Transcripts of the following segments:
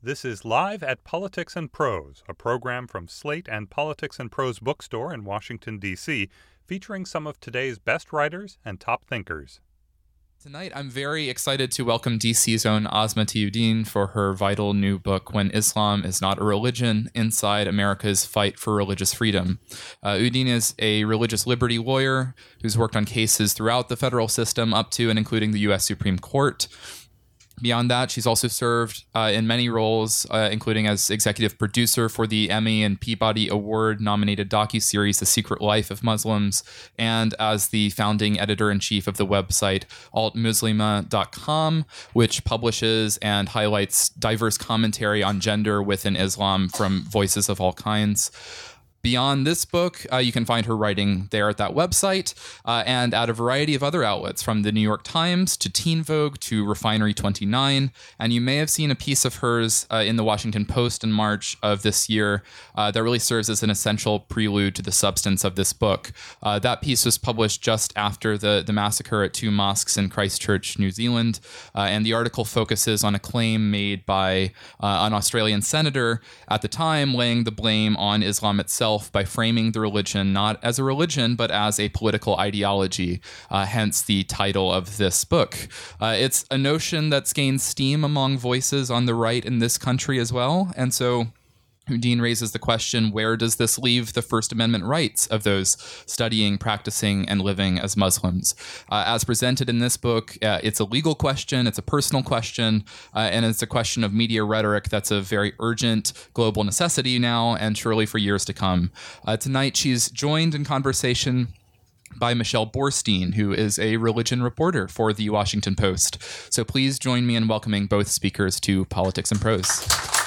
This is Live at Politics and Prose, a program from Slate and Politics and Prose bookstore in Washington, D.C., featuring some of today's best writers and top thinkers. Tonight, I'm very excited to welcome DC's own Asma T. Uddin for her vital new book, When Islam is Not a Religion Inside America's Fight for Religious Freedom. Uh, Uddin is a religious liberty lawyer who's worked on cases throughout the federal system, up to and including the U.S. Supreme Court. Beyond that, she's also served uh, in many roles, uh, including as executive producer for the Emmy and Peabody Award nominated docuseries The Secret Life of Muslims, and as the founding editor in chief of the website altmuslimah.com, which publishes and highlights diverse commentary on gender within Islam from voices of all kinds. Beyond this book, uh, you can find her writing there at that website uh, and at a variety of other outlets from the New York Times to Teen Vogue to Refinery 29. And you may have seen a piece of hers uh, in the Washington Post in March of this year uh, that really serves as an essential prelude to the substance of this book. Uh, that piece was published just after the, the massacre at two mosques in Christchurch, New Zealand. Uh, and the article focuses on a claim made by an Australian senator at the time, laying the blame on Islam itself itself by framing the religion not as a religion, but as a political ideology, uh, hence the title of this book. Uh, it's a notion that's gained steam among voices on the right in this country as well. And so Dean raises the question where does this leave the First Amendment rights of those studying, practicing, and living as Muslims? Uh, as presented in this book, uh, it's a legal question, it's a personal question, uh, and it's a question of media rhetoric that's a very urgent global necessity now and surely for years to come. Uh, tonight, she's joined in conversation by Michelle Boorstein, who is a religion reporter for the Washington Post. So please join me in welcoming both speakers to Politics and Prose.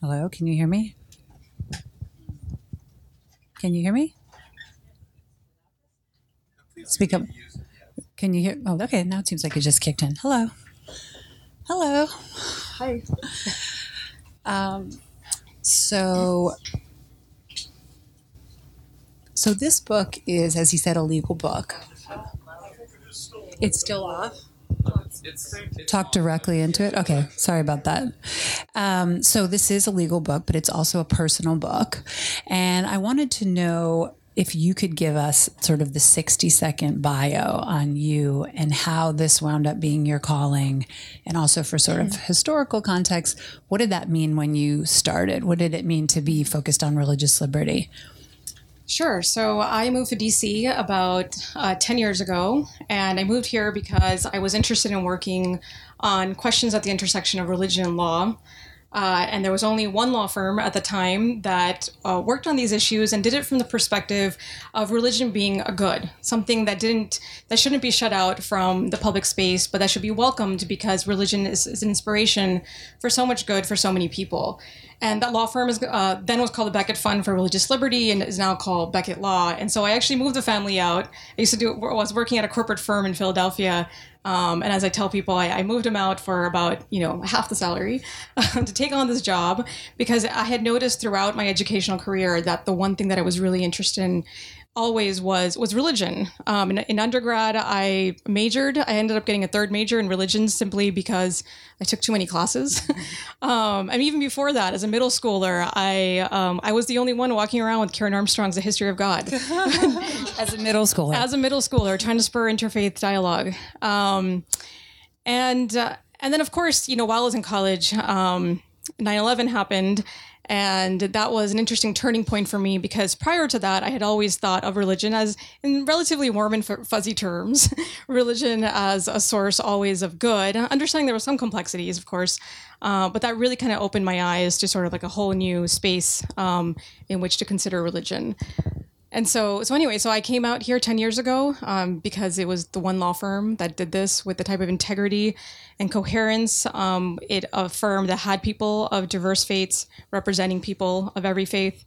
Hello, can you hear me? Can you hear me? Speak up. Can you hear? Oh, okay. Now it seems like it just kicked in. Hello. Hello. Hi. Um, so, so this book is, as he said, a legal book. It's still off. Talk directly into it. Okay, sorry about that. Um, so this is a legal book, but it's also a personal book, and I wanted to know if you could give us sort of the 60 second bio on you and how this wound up being your calling and also for sort of historical context what did that mean when you started what did it mean to be focused on religious liberty Sure. So I moved to DC about uh, 10 years ago, and I moved here because I was interested in working on questions at the intersection of religion and law. Uh, and there was only one law firm at the time that uh, worked on these issues and did it from the perspective of religion being a good, something that didn't that shouldn't be shut out from the public space, but that should be welcomed because religion is, is an inspiration for so much good for so many people. And that law firm is uh, then was called the Becket Fund for Religious Liberty and is now called Becket Law. And so I actually moved the family out. I used to do I was working at a corporate firm in Philadelphia. Um, and as I tell people, I, I, moved him out for about you know half the salary to take on this job because I had noticed throughout my educational career that the one thing that I was really interested in always was was religion. Um, in, in, undergrad, I majored. I ended up getting a third major in religion simply because I took too many classes. um, and even before that, as a middle schooler, I um, I was the only one walking around with Karen Armstrong's A History of God. as a middle schooler. As a middle schooler, trying to spur interfaith dialogue. Um, and uh, and then of course, you know, while I was in college, 9/11 um, happened and that was an interesting turning point for me because prior to that, I had always thought of religion as, in relatively warm and fuzzy terms, religion as a source always of good, understanding there were some complexities, of course. Uh, but that really kind of opened my eyes to sort of like a whole new space um, in which to consider religion. And so, so anyway, so I came out here 10 years ago um, because it was the one law firm that did this with the type of integrity and coherence. Um, it a firm that had people of diverse faiths representing people of every faith,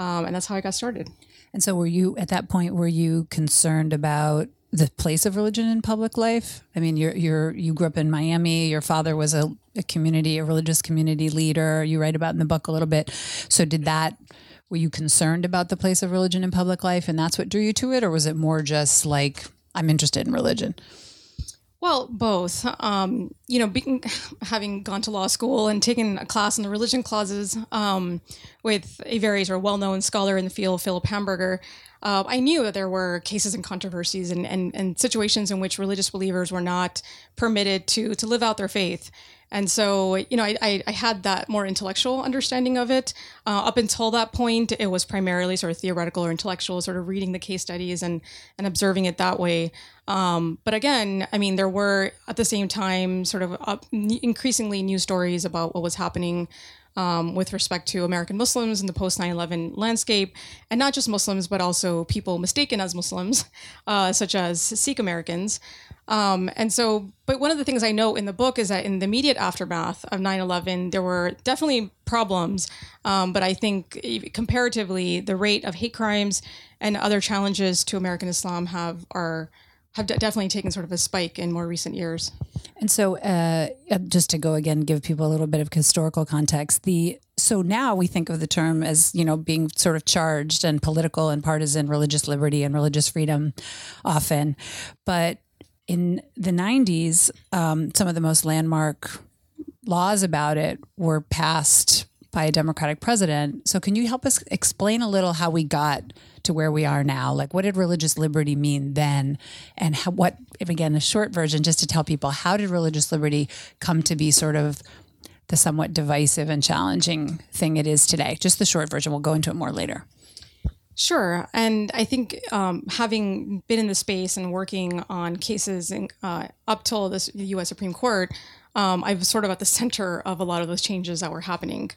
um, and that's how I got started. And so, were you at that point? Were you concerned about the place of religion in public life? I mean, you're you're you grew up in Miami. Your father was a, a community, a religious community leader. You write about in the book a little bit. So, did that were you concerned about the place of religion in public life and that's what drew you to it or was it more just like i'm interested in religion well, both. Um, you know, being, having gone to law school and taken a class in the religion clauses um, with a very sort of well-known scholar in the field, Philip Hamburger, uh, I knew that there were cases and controversies and, and, and situations in which religious believers were not permitted to to live out their faith. And so, you know, I, I, I had that more intellectual understanding of it. Uh, up until that point, it was primarily sort of theoretical or intellectual, sort of reading the case studies and, and observing it that way. Um, but again, I mean, there were at the same time sort of up, increasingly new stories about what was happening um, with respect to American Muslims in the post 9 11 landscape, and not just Muslims, but also people mistaken as Muslims, uh, such as Sikh Americans. Um, and so, but one of the things I know in the book is that in the immediate aftermath of 9 11, there were definitely problems. Um, but I think comparatively, the rate of hate crimes and other challenges to American Islam have are have de- definitely taken sort of a spike in more recent years. And so, uh, uh, just to go again, give people a little bit of historical context. The so now we think of the term as you know being sort of charged and political and partisan, religious liberty and religious freedom, often, but in the 90s, um, some of the most landmark laws about it were passed by a Democratic president. So, can you help us explain a little how we got to where we are now? Like, what did religious liberty mean then? And how, what, again, a short version just to tell people, how did religious liberty come to be sort of the somewhat divisive and challenging thing it is today? Just the short version. We'll go into it more later. Sure. And I think um, having been in the space and working on cases in, uh, up till this, the US Supreme Court, um, I was sort of at the center of a lot of those changes that were happening.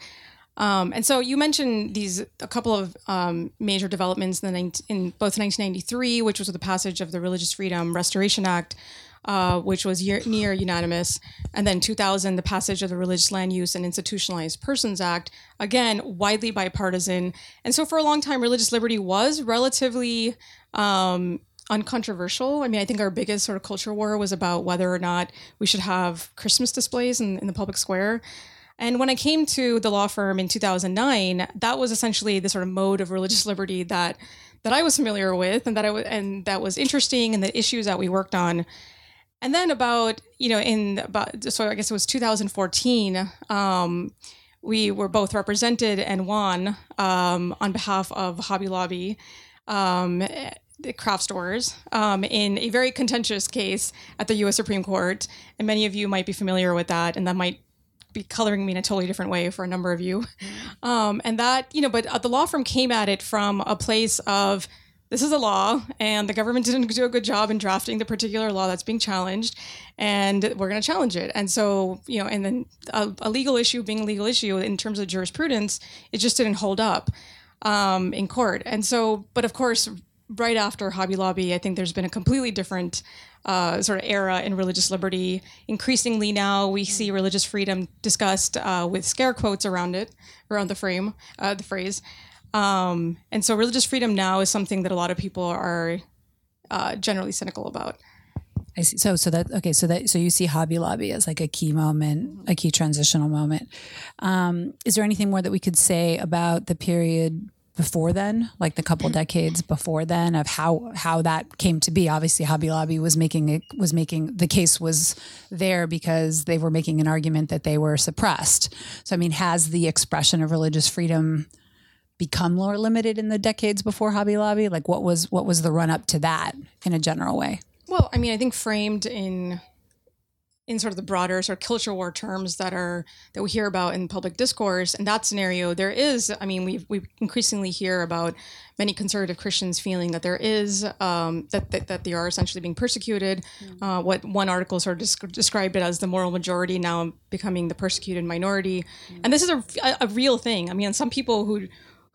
Um, and so you mentioned these a couple of um, major developments in, the, in both 1993, which was the passage of the Religious Freedom Restoration Act, uh, which was year, near unanimous, and then 2000, the passage of the Religious Land Use and Institutionalized Persons Act, again widely bipartisan. And so for a long time, religious liberty was relatively um, uncontroversial. I mean, I think our biggest sort of culture war was about whether or not we should have Christmas displays in, in the public square. And when I came to the law firm in 2009, that was essentially the sort of mode of religious liberty that that I was familiar with, and that I w- and that was interesting, and the issues that we worked on. And then about you know in about so I guess it was 2014. Um, we were both represented and won um, on behalf of Hobby Lobby. Um, the craft stores um, in a very contentious case at the U.S. Supreme Court, and many of you might be familiar with that, and that might be coloring me in a totally different way for a number of you. Um, and that, you know, but uh, the law firm came at it from a place of this is a law, and the government didn't do a good job in drafting the particular law that's being challenged, and we're going to challenge it. And so, you know, and then a, a, legal issue being a legal issue in terms of jurisprudence, it just didn't hold up um, in court. And so, but of course, right after Hobby Lobby, I think there's been a completely different uh, sort of era in religious liberty. Increasingly now, we see religious freedom discussed uh, with scare quotes around it, around the frame, uh, the phrase. Um, and so, religious freedom now is something that a lot of people are uh, generally cynical about. I see. So, so that okay. So that so you see Hobby Lobby as like a key moment, a key transitional moment. Um, is there anything more that we could say about the period before then, like the couple decades before then, of how how that came to be. Obviously, Hobby Lobby was making it was making the case was there because they were making an argument that they were suppressed. So, I mean, has the expression of religious freedom become more limited in the decades before Hobby Lobby? Like, what was what was the run up to that in a general way? Well, I mean, I think framed in in sort of the broader sort of culture war terms that are that we hear about in public discourse in that scenario there is i mean we we increasingly hear about many conservative christians feeling that there is um, that, that, that they are essentially being persecuted mm-hmm. uh, what one article sort of described it as the moral majority now becoming the persecuted minority mm-hmm. and this is a, a real thing i mean some people who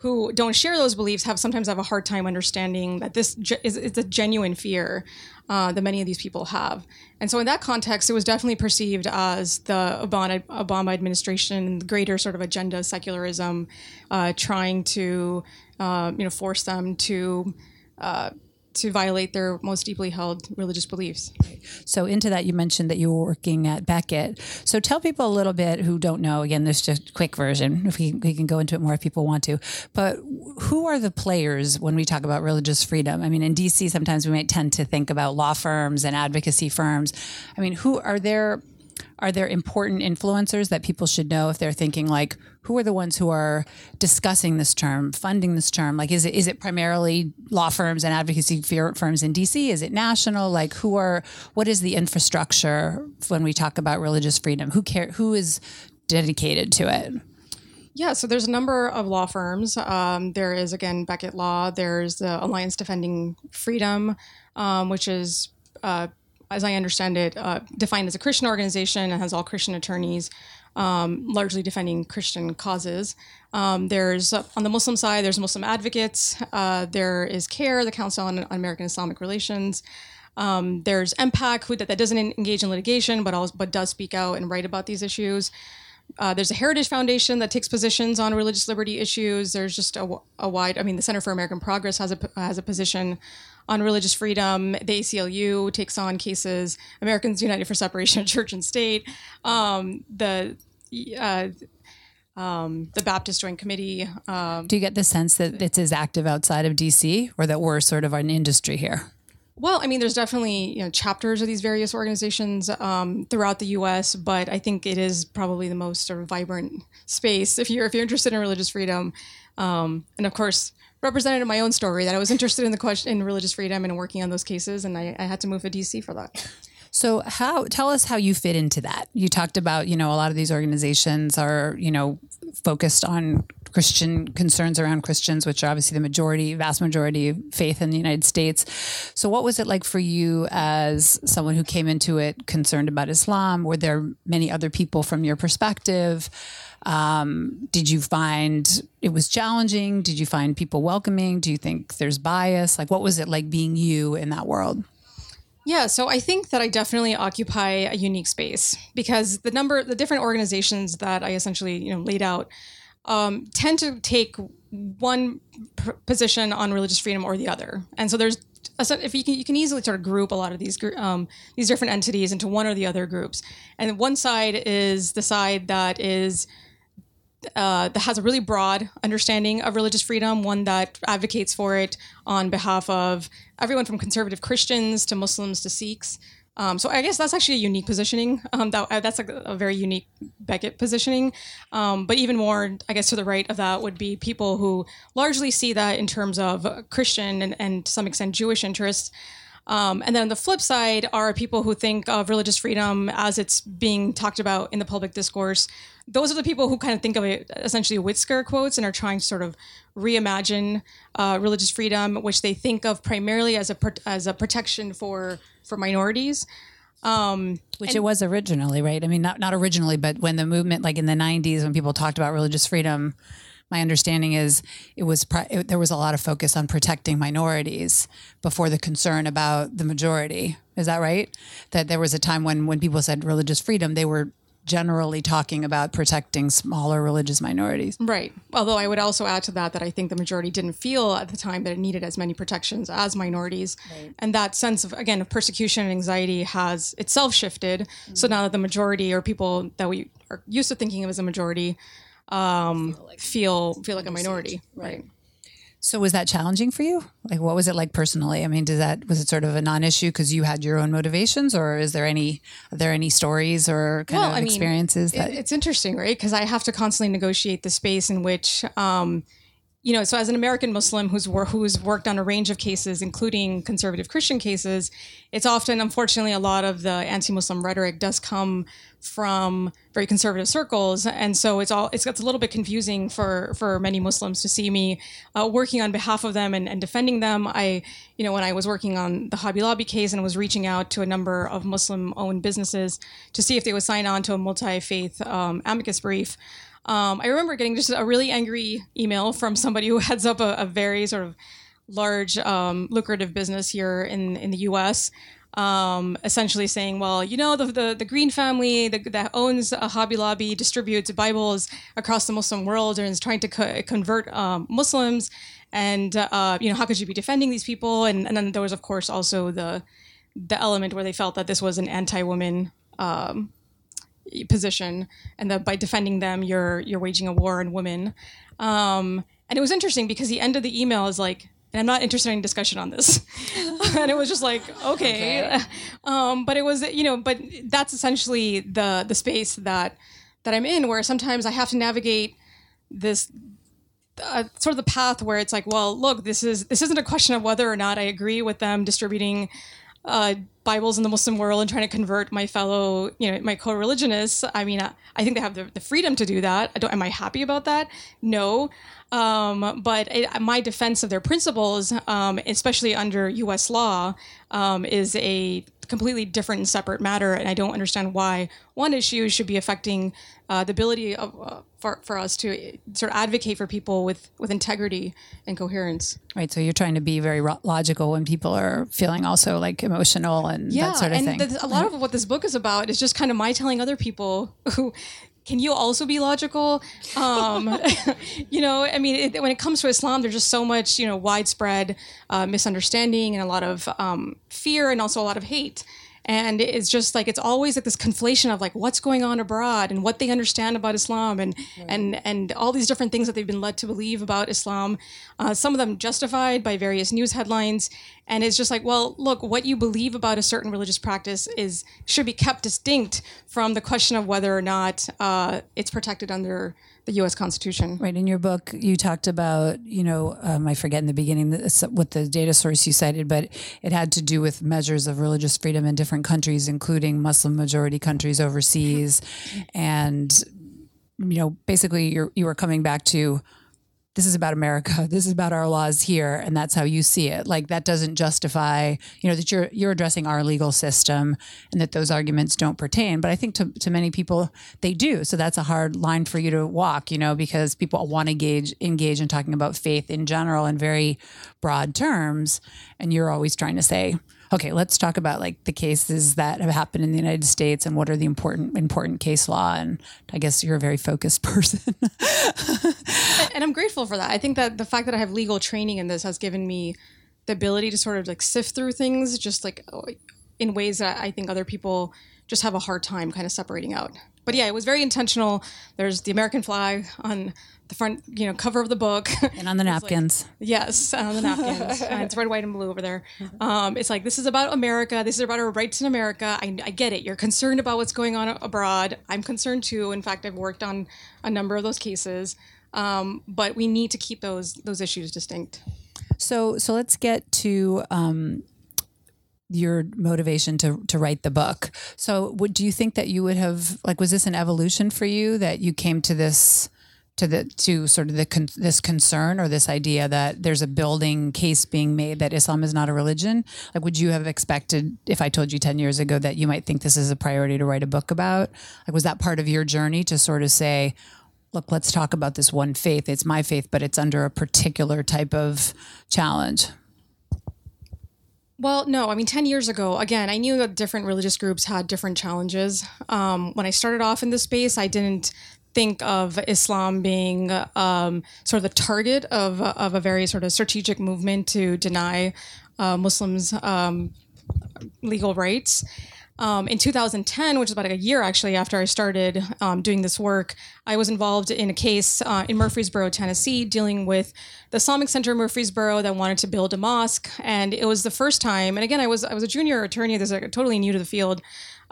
who don't share those beliefs have sometimes have a hard time understanding that this is, is a genuine fear uh, that many of these people have. And so, in that context, it was definitely perceived as the Obama, Obama administration, greater sort of agenda of secularism, uh, trying to uh, you know force them to uh, to violate their most deeply held religious beliefs. So into that, you mentioned that you were working at Becket. So tell people a little bit who don't know. Again, this is just a quick version. If we, we can go into it more if people want to. But who are the players when we talk about religious freedom? I mean, in DC, sometimes we might tend to think about law firms and advocacy firms. I mean, who are there? Are there important influencers that people should know if they're thinking like, who are the ones who are discussing this term, funding this term? Like, is it is it primarily law firms and advocacy firms in DC? Is it national? Like, who are what is the infrastructure when we talk about religious freedom? Who care? Who is dedicated to it? Yeah, so there's a number of law firms. Um, there is again Becket Law. There's the Alliance Defending Freedom, um, which is uh, as I understand it, uh, defined as a Christian organization and has all Christian attorneys, um, largely defending Christian causes. Um, there's uh, on the Muslim side, there's Muslim advocates. Uh, there is CAIR, the Council on, on American Islamic Relations. Um, there's MPAC, who that, that doesn't engage in litigation, but also, but does speak out and write about these issues. Uh, there's a Heritage Foundation that takes positions on religious liberty issues. There's just a, a, wide. I mean, the Center for American Progress has a has a position on religious freedom. The ACLU takes on cases. Americans United for Separation of Church and State. Um, the uh, um, the Baptist Joint Committee. Um, Do you get the sense that it's as active outside of DC, or that we're sort of an industry here? Well, I mean, there's definitely you know chapters of these various organizations um, throughout the U.S., but I think it is probably the most sort of vibrant space if you're if you're interested in religious freedom, um, and of course represented in my own story that I was interested in the question in religious freedom and working on those cases, and I, I had to move to DC for that. So how tell us how you fit into that. You talked about, you know, a lot of these organizations are, you know, focused on Christian concerns around Christians, which are obviously the majority, vast majority of faith in the United States. So what was it like for you as someone who came into it concerned about Islam? Were there many other people from your perspective? Um, did you find it was challenging? Did you find people welcoming? Do you think there's bias? Like, what was it like being you in that world? Yeah, so I think that I definitely occupy a unique space because the number, the different organizations that I essentially you know laid out um, tend to take one position on religious freedom or the other, and so there's if you can, you can easily sort of group a lot of these um, these different entities into one or the other groups, and one side is the side that is uh, that has a really broad understanding of religious freedom, one that advocates for it on behalf of everyone from conservative Christians to Muslims to Sikhs. Um, so I guess that's actually a unique positioning. Um, that, uh, that's a, a, very unique Becket positioning. Um, but even more, I guess, to the right of that would be people who largely see that in terms of Christian and, and to some extent Jewish interests. Um, and then on the flip side are people who think of religious freedom as it's being talked about in the public discourse. Those are the people who kind of think of it essentially with scare quotes and are trying to sort of reimagine uh, religious freedom, which they think of primarily as a as a protection for for minorities. Um, Which and, it was originally, right? I mean, not not originally, but when the movement, like in the '90s, when people talked about religious freedom, my understanding is it was it, there was a lot of focus on protecting minorities before the concern about the majority. Is that right? That there was a time when when people said religious freedom, they were generally talking about protecting smaller religious minorities. Right. Although I would also add to that that I think the majority didn't feel at the time that it needed as many protections as minorities. Right. And that sense of again of persecution and anxiety has itself shifted. Mm-hmm. So now that the majority or people that we are used to thinking of as a majority um, feel, like, feel feel like a minority, right? So was that challenging for you? Like, what was it like personally? I mean, did that was it sort of a non-issue because you had your own motivations, or is there any are there any stories or kind well, of I experiences mean, that it's interesting, right? Because I have to constantly negotiate the space in which. Um, you know, so as an American Muslim who's who's worked on a range of cases, including conservative Christian cases, it's often, unfortunately, a lot of the anti-Muslim rhetoric does come from very conservative circles, and so it's all it's, it's a little bit confusing for for many Muslims to see me uh, working on behalf of them and, and defending them. I, you know, when I was working on the Hobby Lobby case and was reaching out to a number of Muslim-owned businesses to see if they would sign on to a multi-faith um, amicus brief. Um, I remember getting just a really angry email from somebody who heads up a, a very sort of large, um, lucrative business here in in the U.S. Um, essentially saying, well, you know, the, the, the Green family the, that owns a Hobby Lobby distributes Bibles across the Muslim world and is trying to co- convert um, Muslims. and uh, you know how could you be defending these people? And, and then there was of course also the the element where they felt that this was an anti-woman um, position, and that by defending them, you're you're waging a war on women. Um, and it was interesting because the end of the email is like, and I'm not interested in discussion on this. and it was just like, okay. okay. Um, but it was, you know, but that's essentially the the space that that I'm in, where sometimes I have to navigate this uh, sort of the path where it's like, well, look, this is this isn't a question of whether or not I agree with them distributing uh, Bibles in the Muslim world and trying to convert my fellow, you know, my co-religionists. I mean, I, I think they have the, the, freedom to do that. I am I happy about that? No. Um, but it, my defense of their principles, um, especially under U.S. law, um, is a completely different and separate matter. And I don't understand why one issue should be affecting uh, the ability of, uh, for, for us to sort of advocate for people with, with integrity and coherence. Right. So you're trying to be very logical when people are feeling also like emotional and yeah, that sort of and thing. The, a lot of what this book is about is just kind of my telling other people who can you also be logical? Um, you know, I mean, it, when it comes to Islam, there's just so much, you know, widespread uh, misunderstanding and a lot of um, fear and also a lot of hate and it's just like it's always like this conflation of like what's going on abroad and what they understand about Islam and right. and and all these different things that they've been led to believe about Islam. Uh, some of them justified by various news headlines, and it's just like, well, look, what you believe about a certain religious practice is should be kept distinct from the question of whether or not uh, it's protected under the U.S. Constitution. Right. In your book, you talked about, you know, um, I forget in the beginning what the data source you cited, but it had to do with measures of religious freedom in different countries, including Muslim majority countries overseas, and you know, basically, you you were coming back to this is about America. This is about our laws here, and that's how you see it. Like that doesn't justify, you know, that you're you're addressing our legal system and that those arguments don't pertain. But I think to to many people they do. So that's a hard line for you to walk, you know, because people want to engage engage in talking about faith in general in very broad terms, and you're always trying to say, okay, let's talk about like the cases that have happened in the United States and what are the important important case law. And I guess you're a very focused person. and I'm grateful for that. I think that the fact that I have legal training in this has given me the ability to sort of like sift through things just like in ways that I think other people just have a hard time kind of separating out. But yeah, it was very intentional. There's the American flag on the front, you know, cover of the book, and on the napkins. Like, yes, on the napkins. it's red, white, and blue over there. Um, it's like this is about America. This is about our rights in America. I, I get it. You're concerned about what's going on abroad. I'm concerned too. In fact, I've worked on a number of those cases. Um, but we need to keep those those issues distinct. So so let's get to um, your motivation to to write the book. So would do you think that you would have like was this an evolution for you that you came to this to the to sort of the con, this concern or this idea that there's a building case being made that Islam is not a religion? Like, would you have expected if I told you ten years ago that you might think this is a priority to write a book about? Like, was that part of your journey to sort of say, look, let's talk about this one faith. It's my faith, but it's under a particular type of challenge. Well, no. I mean, 10 years ago, again, I knew that different religious groups had different challenges. Um, when I started off in this space, I didn't think of Islam being um, sort of the target of, of a very sort of strategic movement to deny uh, Muslims um, legal rights. Um, in 2010, which is about a year actually after I started um, doing this work, I was involved in a case uh, in Murfreesboro, Tennessee, dealing with the Islamic Center in Murfreesboro that wanted to build a mosque, and it was the first time. And again, I was I was a junior attorney. This is like totally new to the field.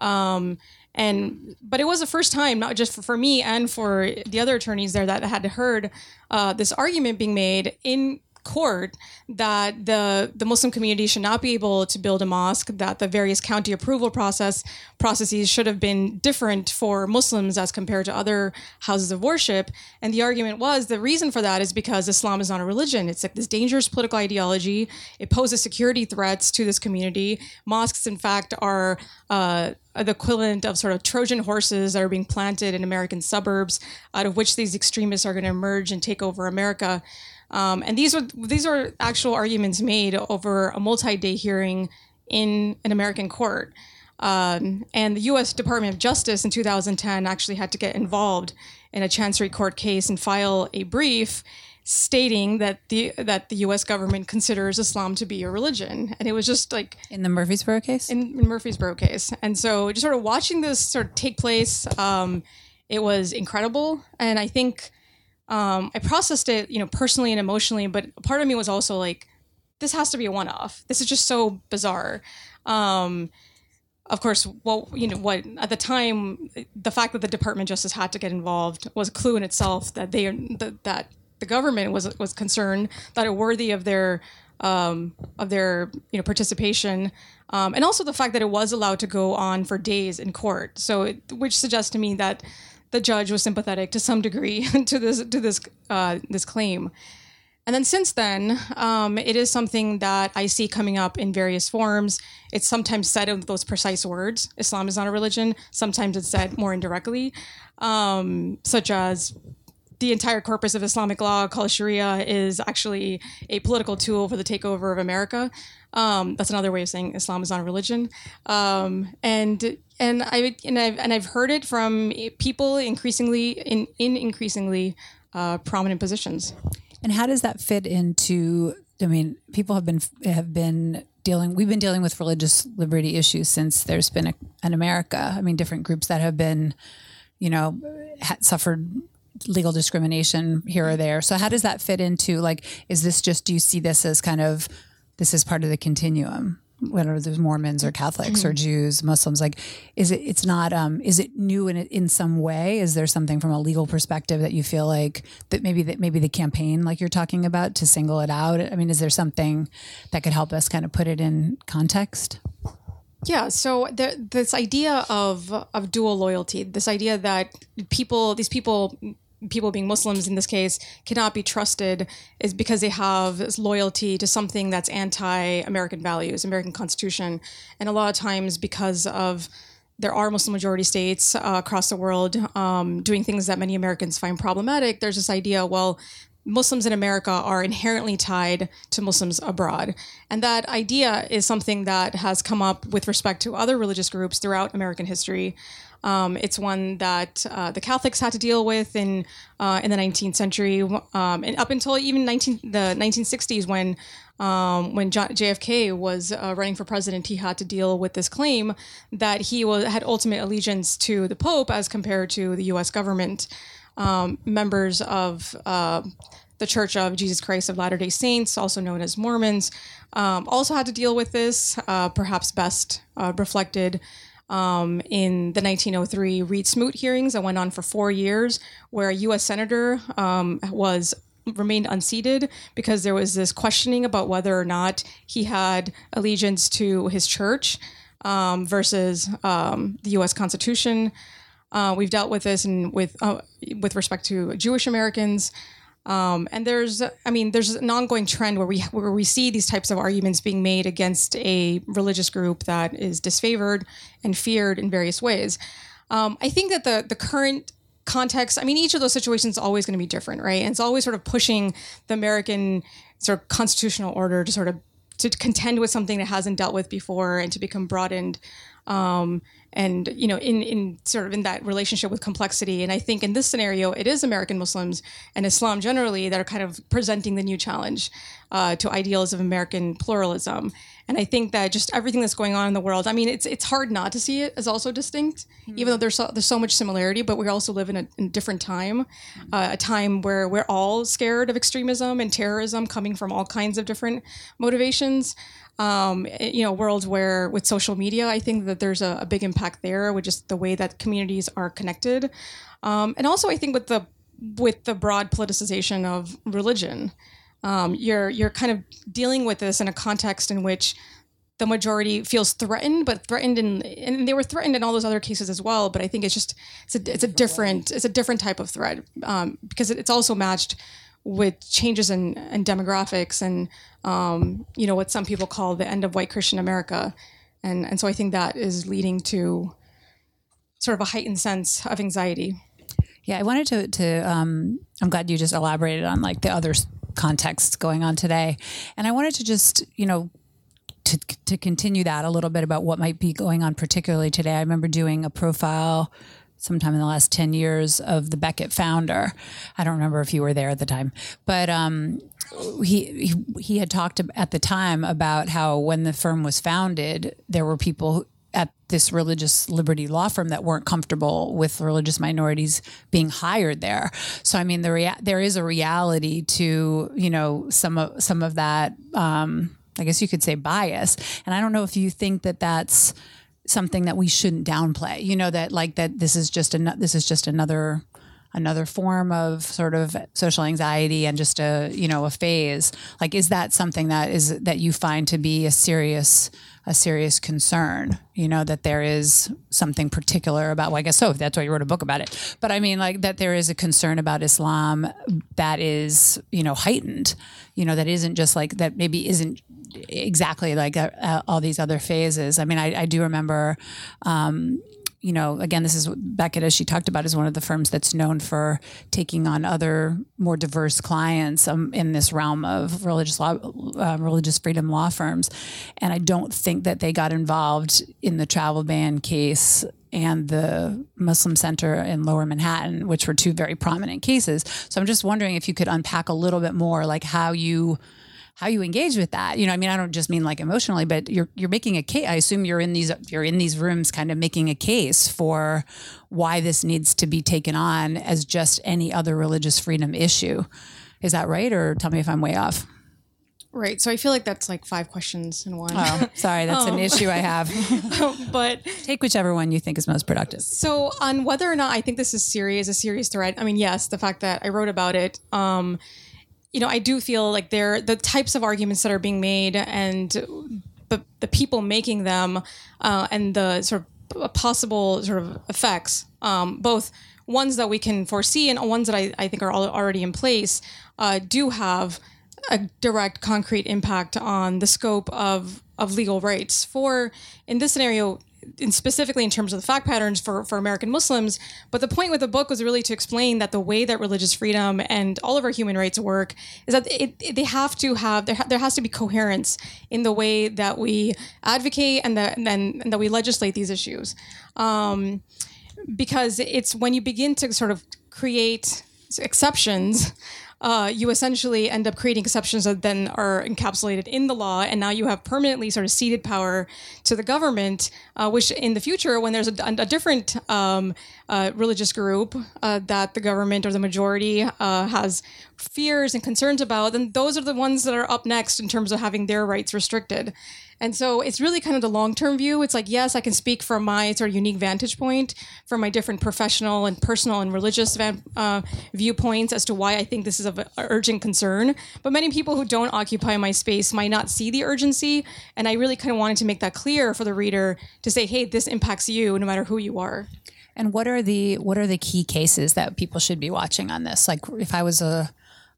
Um, and but it was the first time not just for, for me and for the other attorneys there that had heard uh, this argument being made in court that the the Muslim community should not be able to build a mosque, that the various county approval process processes should have been different for Muslims as compared to other houses of worship. And the argument was the reason for that is because Islam is not a religion. It's like this dangerous political ideology. It poses security threats to this community. Mosques, in fact, are uh, the equivalent of sort of Trojan horses that are being planted in American suburbs, out of which these extremists are going to emerge and take over America. Um, and these are these are actual arguments made over a multi-day hearing in an American court. Um, and the U.S. Department of Justice in 2010 actually had to get involved in a chancery court case and file a brief stating that the that the U.S. government considers Islam to be a religion, and it was just like in the Murfreesboro case. In, in Murfreesboro case, and so just sort of watching this sort of take place, um, it was incredible, and I think um, I processed it, you know, personally and emotionally, but part of me was also like, this has to be a one-off. This is just so bizarre. Um, of course, well, you know what at the time, the fact that the Department of Justice had to get involved was a clue in itself that they that, the government was was concerned that are worthy of their um, of their you know participation, um, and also the fact that it was allowed to go on for days in court. So, it, which suggests to me that the judge was sympathetic to some degree to this to this uh, this claim. And then since then, um, it is something that I see coming up in various forms. It's sometimes said in those precise words Islam is not a religion. Sometimes it's said more indirectly, um, such as the entire corpus of Islamic law called Sharia is actually a political tool for the takeover of America. Um, that's another way of saying Islam is not a religion. Um, and and I and I've and I've heard it from people increasingly in in increasingly uh, prominent positions. And how does that fit into? I mean, people have been have been dealing. We've been dealing with religious liberty issues since there's been a, an America. I mean, different groups that have been, you know, suffered legal discrimination here or there. So how does that fit into like? Is this just? Do you see this as kind of this is part of the continuum? Whether there's Mormons or Catholics or Jews, Muslims, like, is it, it's not, um, is it new in in some way? Is there something from a legal perspective that you feel like that maybe that maybe the campaign, like you're talking about to single it out? I mean, is there something that could help us kind of put it in context? Yeah, so the, this idea of of dual loyalty, this idea that people, these people people being Muslims in this case cannot be trusted is because they have loyalty to something that's anti-American values, American Constitution, and a lot of times because of there are Muslim majority states uh, across the world um, doing things that many Americans find problematic. There's this idea, well, Muslims in America are inherently tied to Muslims abroad. And that idea is something that has come up with respect to other religious groups throughout American history. Um, it's one that uh, the Catholics had to deal with in uh, in the 19th century, um, and up until even 19, the 1960s, when um, when JFK was uh, running for president, he had to deal with this claim that he was, had ultimate allegiance to the Pope as compared to the U.S. government. Um, members of uh, the Church of Jesus Christ of Latter Day Saints, also known as Mormons, um, also had to deal with this. Uh, perhaps best uh, reflected um, in the 1903 Reed Smoot hearings that went on for four years, where a U.S. senator um, was remained unseated because there was this questioning about whether or not he had allegiance to his church um, versus um, the U.S. Constitution. Uh, we've dealt with this and with uh, with respect to Jewish Americans. Um, and there's, I mean, there's an ongoing trend where we where we see these types of arguments being made against a religious group that is disfavored and feared in various ways. Um, I think that the the current context, I mean, each of those situations is always going to be different, right? And it's always sort of pushing the American sort of constitutional order to sort of to contend with something that hasn't dealt with before and to become broadened. Um, and you know in in sort of in that relationship with complexity and i think in this scenario it is american muslims and islam generally that are kind of presenting the new challenge uh, to ideals of american pluralism and i think that just everything that's going on in the world i mean it's it's hard not to see it as also distinct mm-hmm. even though there's so, there's so much similarity but we also live in a, in a different time mm-hmm. uh, a time where we're all scared of extremism and terrorism coming from all kinds of different motivations um, you know, world where with social media, I think that there's a, a, big impact there with just the way that communities are connected, um, and also I think with the with the broad politicization of religion, um, you're you're kind of dealing with this in a context in which the majority feels threatened, but threatened in and they were threatened in all those other cases as well. But I think it's just it's a it's a different it's a different type of threat um, because it's also matched with changes in, in demographics and um, you know what some people call the end of white Christian America, and and so I think that is leading to sort of a heightened sense of anxiety. Yeah, I wanted to to um, I'm glad you just elaborated on like the other contexts going on today, and I wanted to just you know to, to continue that a little bit about what might be going on particularly today. I remember doing a profile sometime in the last 10 years of the Becket founder. I don't remember if you were there at the time, but um, he, he, he had talked at the time about how when the firm was founded, there were people at this religious liberty law firm that weren't comfortable with religious minorities being hired there. So I mean, the rea- there is a reality to you know some of some of that. Um, I guess you could say bias, and I don't know if you think that that's something that we shouldn't downplay. You know that like that this is just an this is just another another form of sort of social anxiety and just a you know a phase like is that something that is that you find to be a serious a serious concern you know that there is something particular about well i guess so that's why you wrote a book about it but i mean like that there is a concern about islam that is you know heightened you know that isn't just like that maybe isn't exactly like uh, uh, all these other phases i mean i, I do remember um, you know, again, this is Becket, as she talked about, is one of the firms that's known for taking on other more diverse clients um, in this realm of religious law, uh, religious freedom law firms. And I don't think that they got involved in the travel ban case and the Muslim Center in Lower Manhattan, which were two very prominent cases. So I'm just wondering if you could unpack a little bit more, like how you how you engage with that. You know, I mean, I don't just mean like emotionally, but you're you're making a case. I assume you're in these you're in these rooms, kind of making a case for why this needs to be taken on as just any other religious freedom issue. Is that right, or tell me if I'm way off? Right. So I feel like that's like five questions in one. Oh, sorry, that's an issue I have. but Take whichever one you think is most productive. so on whether or not I think this is serious, a serious threat. I mean, yes, the fact that I wrote about it. Um, you know, I do feel like they're the types of arguments that are being made and the, the people making them uh, and the sort of possible sort of effects, um, both ones that we can foresee and ones that I, I think are al- already in place, uh, do have a direct, concrete impact on the scope of, of legal rights. For, in this scenario, in specifically in terms of the fact patterns for, for American Muslims. But the point with the book was really to explain that the way that religious freedom and all of our human rights work is that it, it- they have to have there, ha- there has to be coherence in the way that we advocate and that and, and that we legislate these issues. Um, because it's when you begin to sort of create exceptions uh, you essentially end up creating exceptions that then are encapsulated in the law, and now you have permanently sort of ceded power to the government, uh, which in the future, when there's a, a different um, uh, religious group uh, that the government or the majority uh, has fears and concerns about, then those are the ones that are up next in terms of having their rights restricted. And so it's really kind of the long term view. It's like, yes, I can speak from my sort of unique vantage point, from my different professional and personal and religious uh, viewpoints as to why I think this is of urgent concern. But many people who don't occupy my space might not see the urgency. And I really kind of wanted to make that clear for the reader to say, hey, this impacts you no matter who you are. And what are the what are the key cases that people should be watching on this? Like, if I was a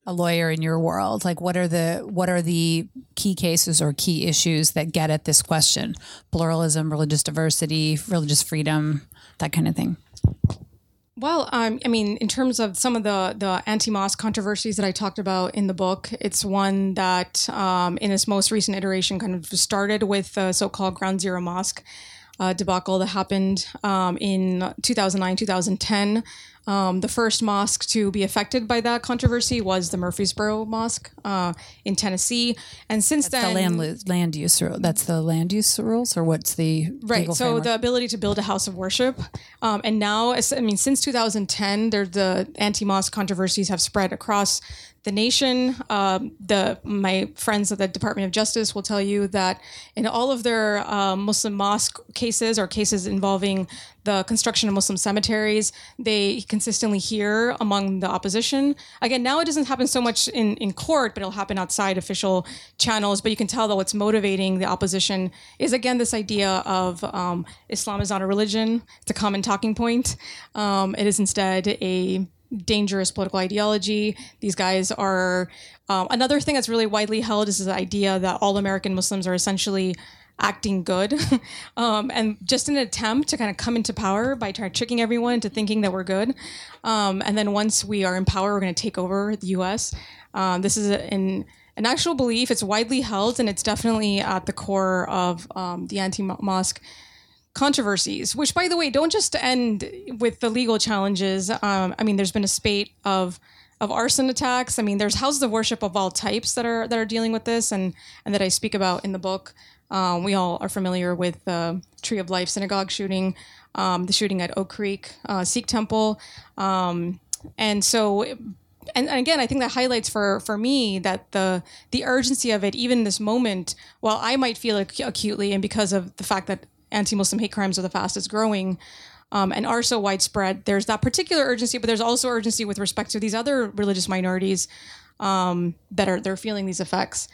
a lawyer in your world, like what are the what are the key cases or key issues that get at this question? Pluralism, religious diversity, religious freedom, that kind of thing. Well, um, I mean, in terms of some of the the anti-mosque controversies that I talked about in the book, it's one that, um, in its most recent iteration, kind of started with the so-called Ground Zero Mosque uh, debacle that happened um, in 2009, 2010. Um, the first mosque to be affected by that controversy was the Murfreesboro Mosque uh, in Tennessee, and since The then, land lu- land use rule. That's the land use rules, or what's the Right. So framework? the ability to build a house of worship, um, and now, I mean, since 2010, there the anti-mosque controversies have spread across the nation. Um, the my friends at the Department of Justice will tell you that in all of their um, Muslim mosque cases or cases involving the construction of Muslim cemeteries, they consistently hear among the opposition. Again, now it doesn't happen so much in, in court, but it'll happen outside official channels. But you can tell that what's motivating the opposition is again this idea of um, Islam is not a religion. It's a common talking point. Um, it is instead a dangerous political ideology. These guys are um, another thing that's really widely held is the idea that all American Muslims are essentially acting good, um, and just an attempt to kind of come into power by tricking everyone into thinking that we're good. Um, and then once we are in power, we're going to take over the U.S. Um, this is an an actual belief. It's widely held, and it's definitely at the core of um, the anti-mosque controversies, which, by the way, don't just end with the legal challenges. Um, I mean, there's been a spate of of arson attacks. I mean, there's houses of worship of all types that are that are dealing with this, and and that I speak about in the book. Um, we all are familiar with the Tree of Life synagogue shooting, um, the shooting at Oak Creek uh, Sikh Temple, um, and so. And, again, I think that highlights for, for me that the the urgency of it, even in this moment, while I might feel it acutely, and because of the fact that anti-Muslim hate crimes are the fastest growing, um, and are so widespread. There's that particular urgency, but there's also urgency with respect to these other religious minorities um, that are they're feeling these effects.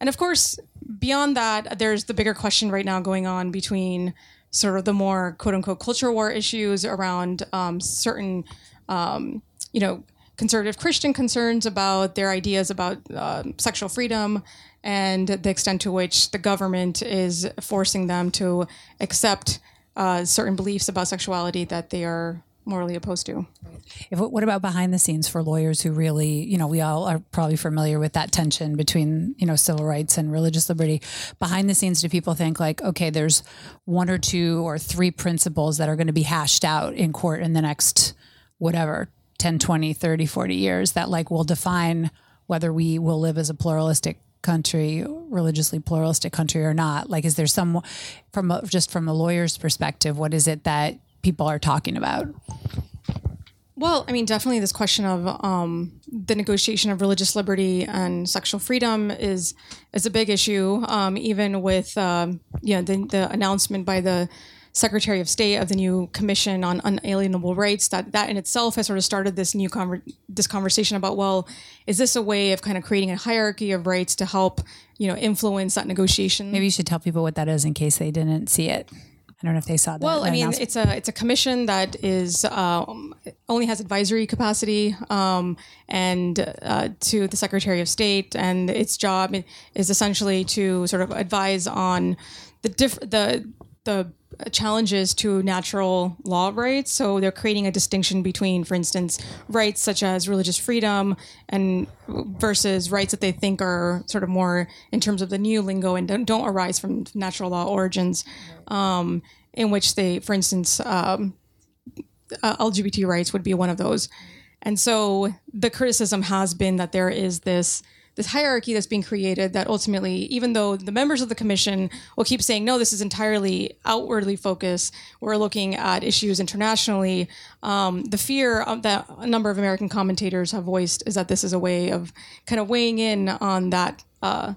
And of course, beyond that, there's the bigger question right now going on between sort of the more quote unquote culture war issues around um, certain, um, you know, conservative Christian concerns about their ideas about uh, sexual freedom and the extent to which the government is forcing them to accept uh, certain beliefs about sexuality that they are morally opposed to. If, what about behind the scenes for lawyers who really, you know, we all are probably familiar with that tension between, you know, civil rights and religious liberty. Behind the scenes, do people think like, okay, there's one or two or three principles that are going to be hashed out in court in the next whatever 10, 20, 30, 40 years that like will define whether we will live as a pluralistic country, religiously pluralistic country or not? Like, is there some, from a, just from a lawyer's perspective, what is it that people are talking about? Well, I mean, definitely this question of um, the negotiation of religious liberty and sexual freedom is is a big issue. Um, even with um, you know the, the announcement by the Secretary of State of the new Commission on Unalienable Rights. That that in itself has sort of started this new conver- this conversation about well, is this a way of kind of creating a hierarchy of rights to help you know influence that negotiation? Maybe you should tell people what that is in case they didn't see it. I don't know if they saw that. Well, I mean, it's a it's a commission that is um, only has advisory capacity um, and uh, to the Secretary of State, and its job is essentially to sort of advise on the diff- the the challenges to natural law rights. So they're creating a distinction between, for instance, rights such as religious freedom and versus rights that they think are sort of more in terms of the new lingo and don't, don't arise from natural law origins, um, in which they, for instance, um, uh, LGBT rights would be one of those. And so the criticism has been that there is this this hierarchy that's being created that ultimately, even though the members of the commission will keep saying, no, this is entirely outwardly focused, we're looking at issues internationally, um, the fear that a number of American commentators have voiced is that this is a way of kind of weighing in on that. Uh,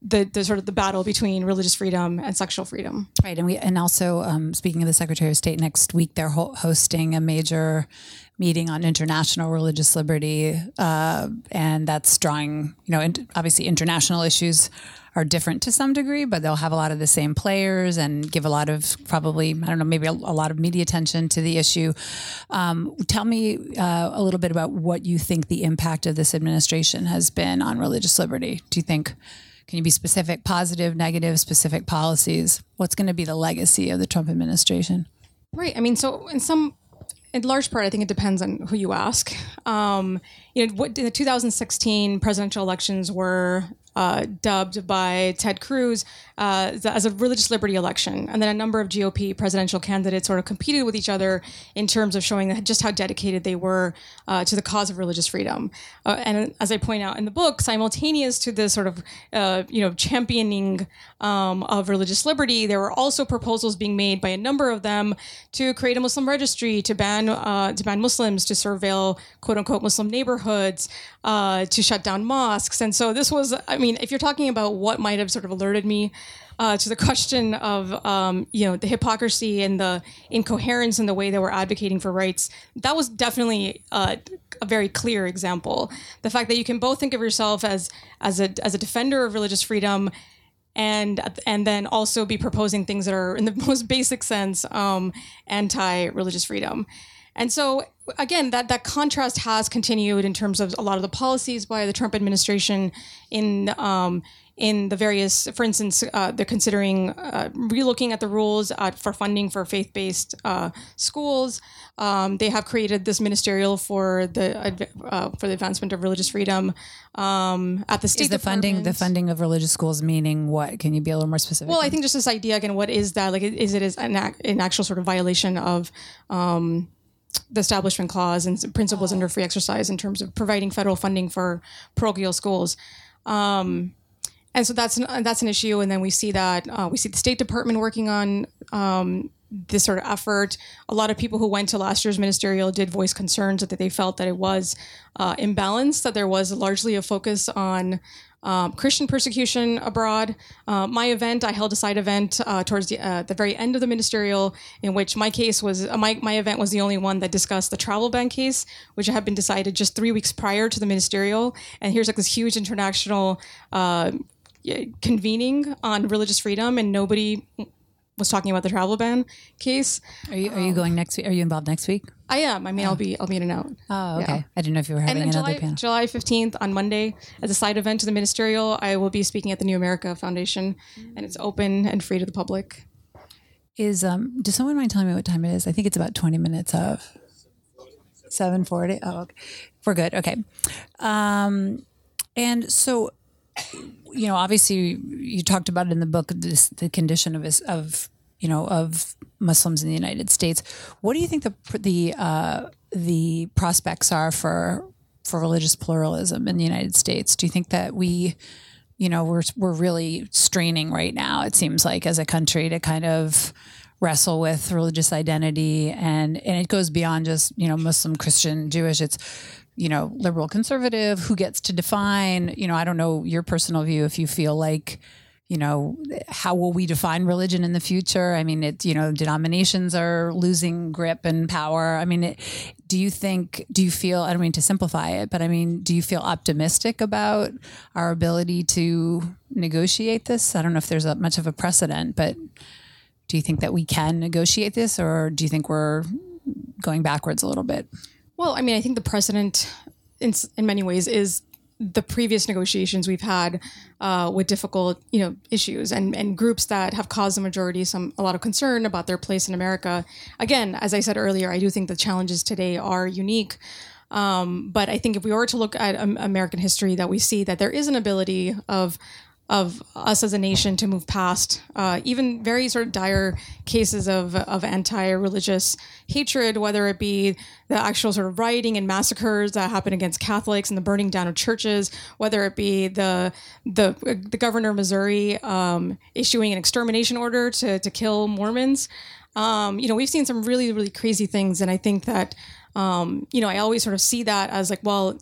the, the sort of the battle between religious freedom and sexual freedom. Right, and we and also um, speaking of the Secretary of State next week, they're ho- hosting a major meeting on international religious liberty, uh, and that's drawing, you know, in, obviously international issues are different to some degree, but they'll have a lot of the same players and give a lot of probably, I don't know, maybe a, a lot of media attention to the issue. Um, tell me uh, a little bit about what you think the impact of this administration has been on religious liberty. Do you think? Can you be specific, positive, negative, specific policies? What's going to be the legacy of the Trump administration? Right. I mean, so in some in large part, I think it depends on who you ask. Um, you know, what, the 2016 presidential elections were uh, dubbed by Ted Cruz uh, as a religious liberty election. And then a number of GOP presidential candidates sort of competed with each other in terms of showing just how dedicated they were uh, to the cause of religious freedom. Uh, and as I point out in the book, simultaneous to this sort of uh, you know championing um, of religious liberty, there were also proposals being made by a number of them to create a Muslim registry to ban uh, to ban Muslims to surveil quote unquote Muslim neighborhoods, to shut down mosques. And so this was, I mean, if you're talking about what might have sort of alerted me uh, to the question of um, you know the hypocrisy and the incoherence in the way that we're advocating for rights, that was definitely uh, a very clear example. The fact that you can both think of yourself as as a as a defender of religious freedom. And and then also be proposing things that are, in the most basic sense, um, anti-religious freedom. and so again, that that contrast has continued in terms of a lot of the policies by the Trump administration in. Um, in the various, for instance, uh, they're considering uh, relooking at the rules uh, for funding for faith-based uh, schools. Um, they have created this ministerial for the uh, for the advancement of religious freedom um, at the state. Is the funding the funding of religious schools meaning what? Can you be a little more specific? Well, I think just this idea again. What is that? Like, is it is an, an actual sort of violation of um, the Establishment Clause and principles under free exercise in terms of providing federal funding for parochial schools. Um, and so that's an, that's an issue. And then we see that uh, we see the State Department working on um, this sort of effort. A lot of people who went to last year's ministerial did voice concerns that they felt that it was uh, imbalanced, that there was largely a focus on um, Christian persecution abroad. Uh, my event, I held a side event uh, towards the, uh, the very end of the ministerial, in which my case was uh, my my event was the only one that discussed the travel ban case, which had been decided just three weeks prior to the ministerial. And here's like this huge international uh, convening on religious freedom, and nobody was talking about the travel ban case. Are you are you going next week? Are you involved next week? I am. I mean, oh. I'll be I'll be in and out. Oh, okay. Yeah. I didn't know if you were having and another July, panel. July fifteenth on Monday, as a side event to the ministerial, I will be speaking at the New America Foundation, and it's open and free to the public. Is um? Does someone mind telling me what time it is? I think it's about twenty minutes of. Seven forty. Oh, okay. we're good. Okay. Um, and so you know, obviously, you talked about it in the book this, the condition of of you know of Muslims in the United States. What do you think the the uh, the prospects are for for religious pluralism in the United States? Do you think that we, you know, we're we're really straining right now? It seems like as a country to kind of wrestle with religious identity and and it goes beyond just you know Muslim, Christian, Jewish. It's you know, liberal conservative, who gets to define, you know, I don't know your personal view if you feel like, you know, how will we define religion in the future? I mean, it, you know, denominations are losing grip and power. I mean, it, do you think, do you feel, I don't mean to simplify it, but I mean, do you feel optimistic about our ability to negotiate this? I don't know if there's a, much of a precedent, but do you think that we can negotiate this or do you think we're going backwards a little bit? Well, I mean, I think the precedent in, in many ways is the previous negotiations we've had uh, with difficult, you know, issues and, and groups that have caused the majority some a lot of concern about their place in America. Again, as I said earlier, I do think the challenges today are unique. Um, but I think if we were to look at um, American history, that we see that there is an ability of of us as a nation to move past uh, even very sort of dire cases of, of anti-religious hatred, whether it be the actual sort of rioting and massacres that happen against Catholics and the burning down of churches, whether it be the the the governor of Missouri um, issuing an extermination order to to kill Mormons. Um, you know, we've seen some really really crazy things, and I think that um, you know I always sort of see that as like, well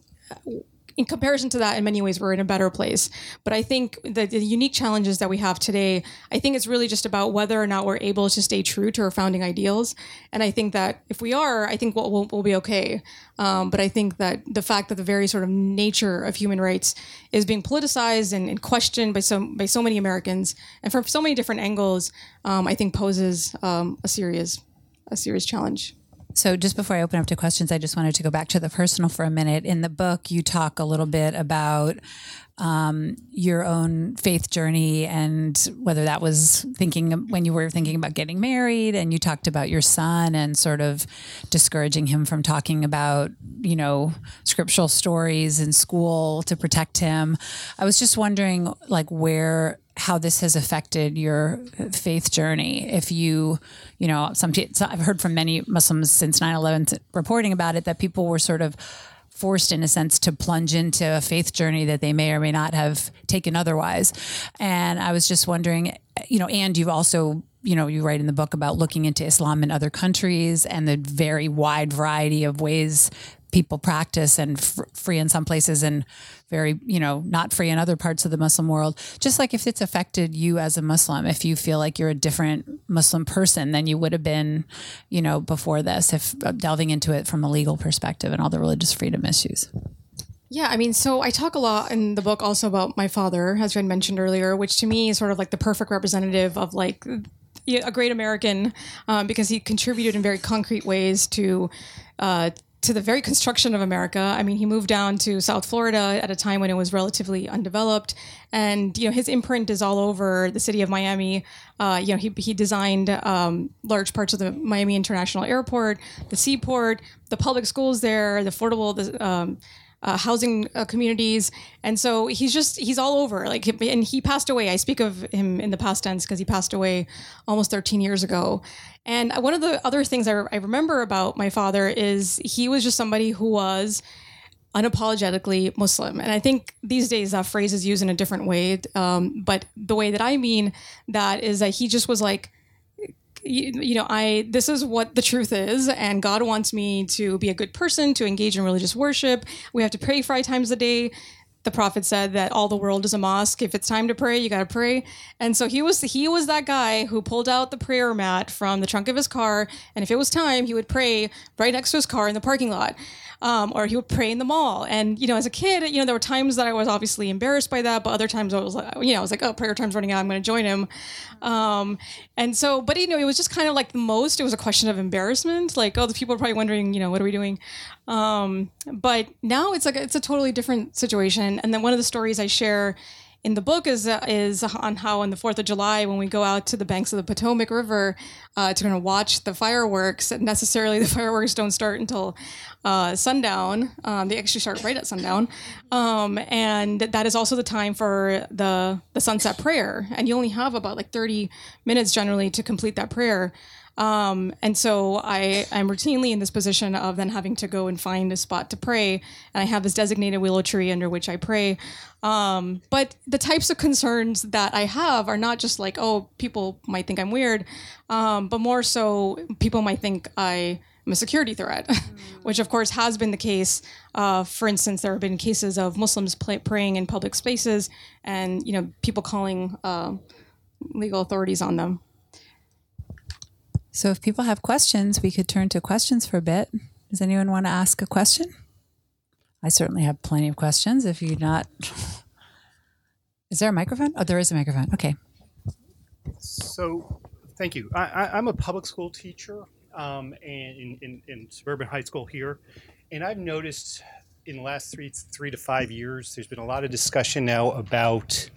in comparison to that, in many ways, we're in a better place. But I think the, the, unique challenges that we have today, I think it's really just about whether or not we're able to stay true to our founding ideals. And I think that if we are, I think we'll, we'll, we'll be okay. Um, but I think that the fact that the very sort of nature of human rights is being politicized and, and questioned by so by so many Americans and from so many different angles, um, I think poses um, a serious a serious challenge. So, just before I open up to questions, I just wanted to go back to the personal for a minute. In the book, you talk a little bit about um, your own faith journey and whether that was thinking when you were thinking about getting married, and you talked about your son and sort of discouraging him from talking about, you know, scriptural stories in school to protect him. I was just wondering, like, where how this has affected your faith journey. If you, you know, some I've heard from many Muslims since 9/11 reporting about it that people were sort of forced in a sense to plunge into a faith journey that they may or may not have taken otherwise. And I was just wondering, you know, and you've also you know, you write in the book about looking into Islam in other countries and the very wide variety of ways people practice and free in some places and very, you know, not free in other parts of the Muslim world. Just like if it's affected you as a Muslim, if you feel like you're a different Muslim person than you would have been, you know, before this, if uh, delving into it from a legal perspective and all the religious freedom issues. Yeah, I mean, so I talk a lot in the book also about my father, as I mentioned earlier, which to me is sort of like the perfect representative of like a great American um, because he contributed in very concrete ways to. Uh, to the very construction of America. I mean, he moved down to South Florida at a time when it was relatively undeveloped, and you know his imprint is all over the city of Miami. Uh, you know, he he designed um, large parts of the Miami International Airport, the seaport, the public schools there, the affordable the um, uh, housing uh, communities, and so he's just he's all over. Like, and he passed away. I speak of him in the past tense because he passed away almost 13 years ago. And one of the other things I, I remember about my father is he was just somebody who was unapologetically Muslim. And I think these days that phrase is used in a different way. Um, but the way that I mean that is that he just was like, you, you, know, I this is what the truth is, and God wants me to be a good person, to engage in religious worship. We have to pray five times a day the prophet said that all the world is a mosque. If it's time to pray, you got to pray. And so he was he was that guy who pulled out the prayer mat from the trunk of his car, and if it was time, he would pray right next to his car in the parking lot um, or he would pray in the mall. And you know, as a kid, you know, there were times that I was obviously embarrassed by that, but other times I was like, you know, I was like, oh, prayer time's running out. I'm going to join him. Um, and so, but you know, it was just kind of like the most. It was a question of embarrassment, like, oh, the people are probably wondering, you know, what are we doing? Um, but now it's like it's a totally different situation. And then one of the stories I share in the book is uh, is on how on the Fourth of July when we go out to the banks of the Potomac River uh, to kind of watch the fireworks. Necessarily, the fireworks don't start until uh, sundown. Um, they actually start right at sundown, um, and that is also the time for the the sunset prayer. And you only have about like thirty minutes generally to complete that prayer. Um, and so I, I'm routinely in this position of then having to go and find a spot to pray. And I have this designated willow tree under which I pray. Um, but the types of concerns that I have are not just like, oh, people might think I'm weird, um, but more so people might think I am a security threat, which of course has been the case. Uh, for instance, there have been cases of Muslims play, praying in public spaces and, you know, people calling uh, legal authorities on them. So if people have questions, we could turn to questions for a bit. Does anyone want to ask a question? I certainly have plenty of questions. If you're not, is there a microphone? Oh, there is a microphone. Okay. So, thank you. I, am a public school teacher um, and in, in, in, suburban high school here, and I've noticed in the last three three to five years, there's been a lot of discussion now about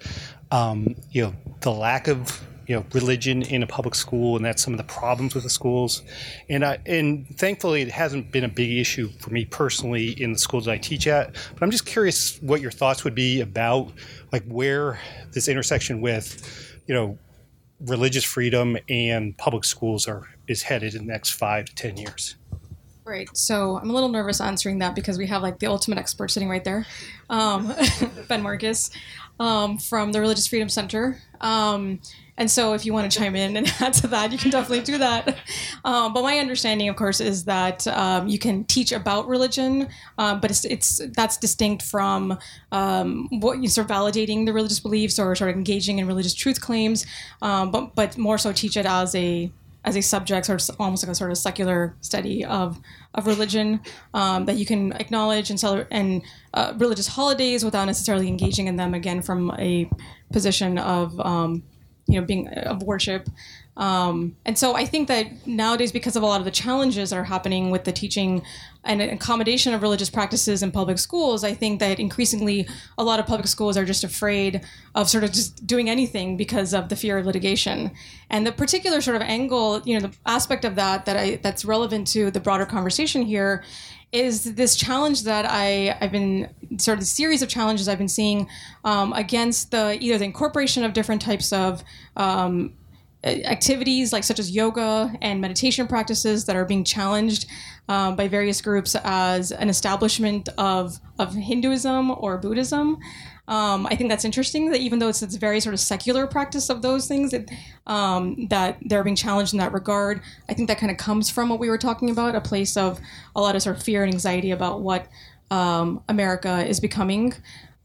um, you know the lack of you know religion in a public school, and that's some of the problems with the schools. And I, and thankfully, it hasn't been a big issue for me personally in the schools that I teach at. But I'm just curious what your thoughts would be about like where this intersection with you know religious freedom and public schools are is headed in the next five to ten years. Right. So I'm a little nervous answering that because we have like the ultimate expert sitting right there, um, Ben Marcus um, from the Religious Freedom Center. Um, and so, if you want to chime in and add to that, you can definitely do that. Um, but my understanding, of course, is that um, you can teach about religion, uh, but it's, it's that's distinct from what you sort of validating the religious beliefs or sort of engaging in religious truth claims, but but more so teach it as a as a subject, sort of almost like a sort of secular study of of religion um, that you can acknowledge and celebrate and uh, religious holidays without necessarily engaging in them again from a position of um, you know being of worship. Um, and so I think that nowadays, because of a lot of the challenges that are happening with the teaching and accommodation of religious practices in public schools, I think that increasingly a lot of public schools are just afraid of sort of just doing anything because of the fear of litigation. And the particular sort of angle, you know, the aspect of that that I that's relevant to the broader conversation here is this challenge that I, I've been sort of the series of challenges I've been seeing um, against the either the incorporation of different types of um, activities like such as yoga and meditation practices that are being challenged um, by various groups as an establishment of of Hinduism or Buddhism. Um, I think that's interesting that even though it's, a very sort of secular practice of those things, that, um, that they're being challenged in that regard. I think that kind of comes from what we were talking about, a place of a lot of sort of fear and anxiety about what um, America is becoming.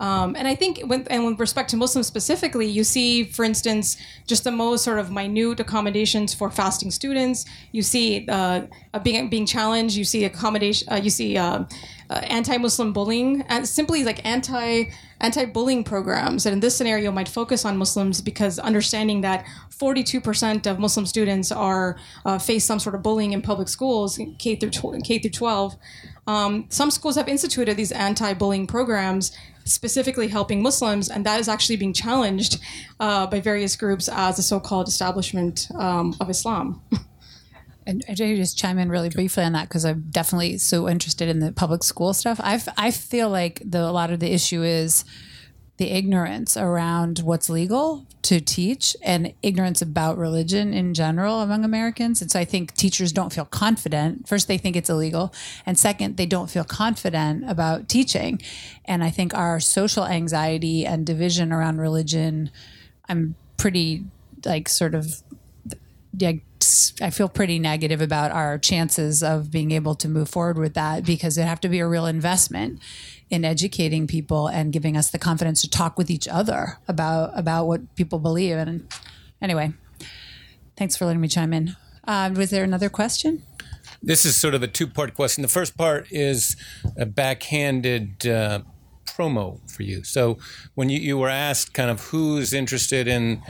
Um, and I think, when, and with respect to Muslims specifically, you see, for instance, just the most sort of minute accommodations for fasting students. You see uh, being being challenged. You see accommodation. Uh, you see uh, uh, anti-Muslim bullying, and simply like anti anti-bullying programs. And in this scenario, might focus on Muslims because understanding that 42% of Muslim students are uh, face some sort of bullying in public schools, K through K through 12. Um, some schools have instituted these anti-bullying programs specifically helping Muslims, and that is actually being challenged uh, by various groups as a so-called establishment um, of Islam. And I just chime in really briefly on that because I'm definitely so interested in the public school stuff. I I feel like the a lot of the issue is the ignorance around what's legal to teach and ignorance about religion in general among Americans. And so I think teachers don't feel confident. First, they think it's illegal. And second, they don't feel confident about teaching. And I think our social anxiety and division around religion, I'm pretty like sort of yeah, I feel pretty negative about our chances of being able to move forward with that because it have to be a real investment in educating people and giving us the confidence to talk with each other about about what people believe. And anyway, thanks for letting me chime in. Um, was there another question? This is sort of a two part question. The first part is a backhanded uh, promo for you. So when you, you were asked kind of who's interested in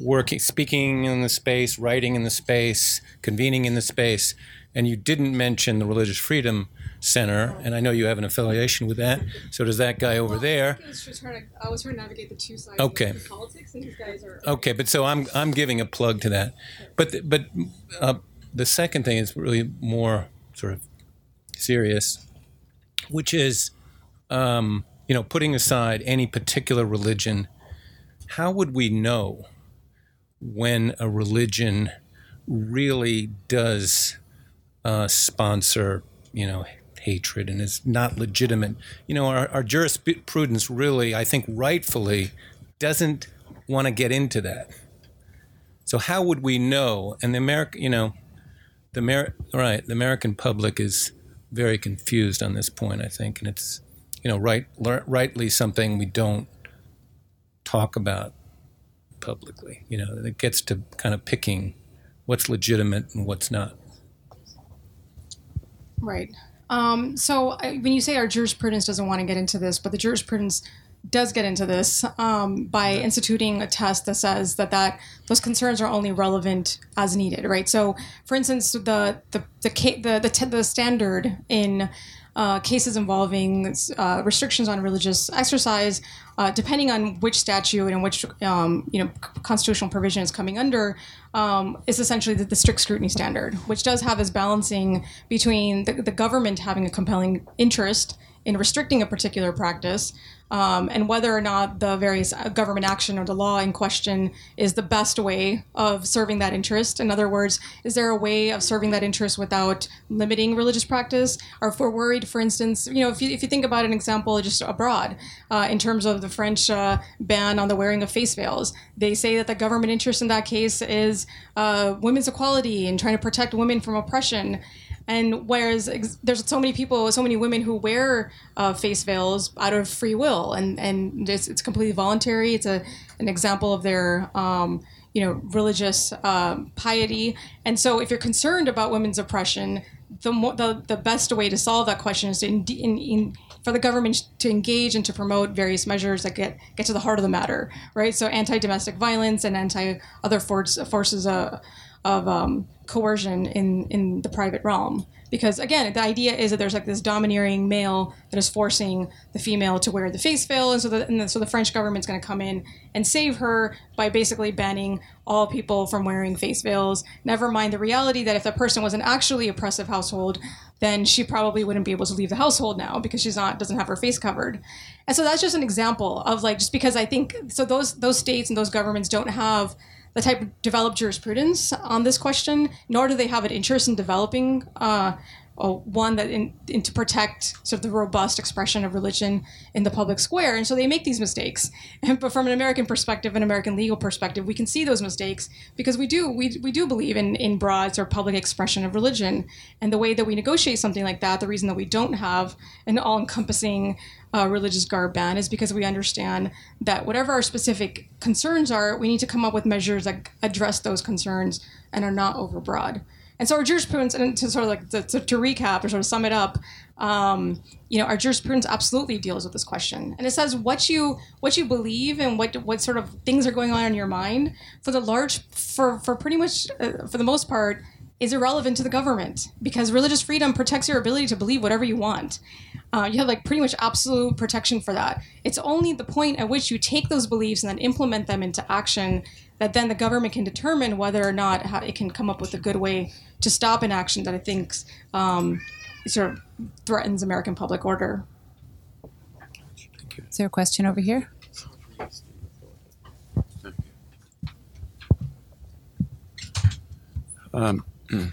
working, speaking in the space, writing in the space, convening in the space, and you didn't mention the Religious Freedom Center, and I know you have an affiliation with that. So does that guy over there? I was trying to, I was trying to navigate the two sides Okay. of politics, and these guys are. Okay, but so I'm I'm giving a plug to that, but the, but uh, the second thing is really more sort of serious, which is, um, you know, putting aside any particular religion, how would we know when a religion really does uh, sponsor, you know, hatred and is not legitimate? You know, our, our jurisprudence really, I think, rightfully, doesn't want to get into that. So how would we know? And the American, you know, the Amer- right, the American public is very confused on this point. I think, and it's, you know, right, rightly something we don't talk about publicly. You know, it gets to kind of picking what's legitimate and what's not. Right. Um, so I, when you say our jurisprudence doesn't want to get into this, but the jurisprudence does get into this um, by instituting a test that says that that those concerns are only relevant as needed, right? So, for instance, the the the the the, t- the standard in uh, cases involving uh, restrictions on religious exercise, uh, depending on which statute and which um, you know constitutional provision is coming under, um, is essentially the, the strict scrutiny standard, which does have this balancing between the, the government having a compelling interest in restricting a particular practice um, and whether or not the various uh, government action or the law in question is the best way of serving that interest. In other words, is there a way of serving that interest without limiting religious practice? Or if we're worried, for instance, you know, if you, if you think about an example just abroad, uh, in terms of the French uh, ban on the wearing of face veils, they say that the government interest in that case is uh, women's equality and trying to protect women from oppression. And whereas ex- there's so many people, so many women who wear uh, face veils out of free will, and and it's, it's completely voluntary. It's a an example of their um, you know religious um, piety. And so, if you're concerned about women's oppression, the mo- the the best way to solve that question is to in, in, in for the government to engage and to promote various measures that get get to the heart of the matter, right? So anti-domestic violence and anti other force, forces uh, of um, coercion in in the private realm. Because again, the idea is that there's like this domineering male that is forcing the female to wear the face veil, and so the, and the so the French government's going to come in and save her by basically banning all people from wearing face veils. Never mind the reality that if that person was an actually oppressive household, then she probably wouldn't be able to leave the household now because she's not doesn't have her face covered. And so that's just an example of like just because I think so those those states and those governments don't have the type of developed jurisprudence on this question, nor do they have an interest in developing uh, uh, one that in, in to protect sort of the robust expression of religion in the public square, and so they make these mistakes. And, but from an American perspective, an American legal perspective, we can see those mistakes because we do we, we do believe in in broad sort of public expression of religion, and the way that we negotiate something like that, the reason that we don't have an all-encompassing uh, religious garb ban is because we understand that whatever our specific concerns are, we need to come up with measures that address those concerns and are not overbroad. And so our jurisprudence, and to sort of like to, to, to recap or sort of sum it up, um, you know, our jurisprudence absolutely deals with this question, and it says what you what you believe and what what sort of things are going on in your mind for the large for for pretty much uh, for the most part is irrelevant to the government because religious freedom protects your ability to believe whatever you want. Uh, you have like pretty much absolute protection for that. It's only the point at which you take those beliefs and then implement them into action that then the government can determine whether or not it can come up with a good way to stop an action that I think um, sort of threatens American public order. Is there a question over here? Um,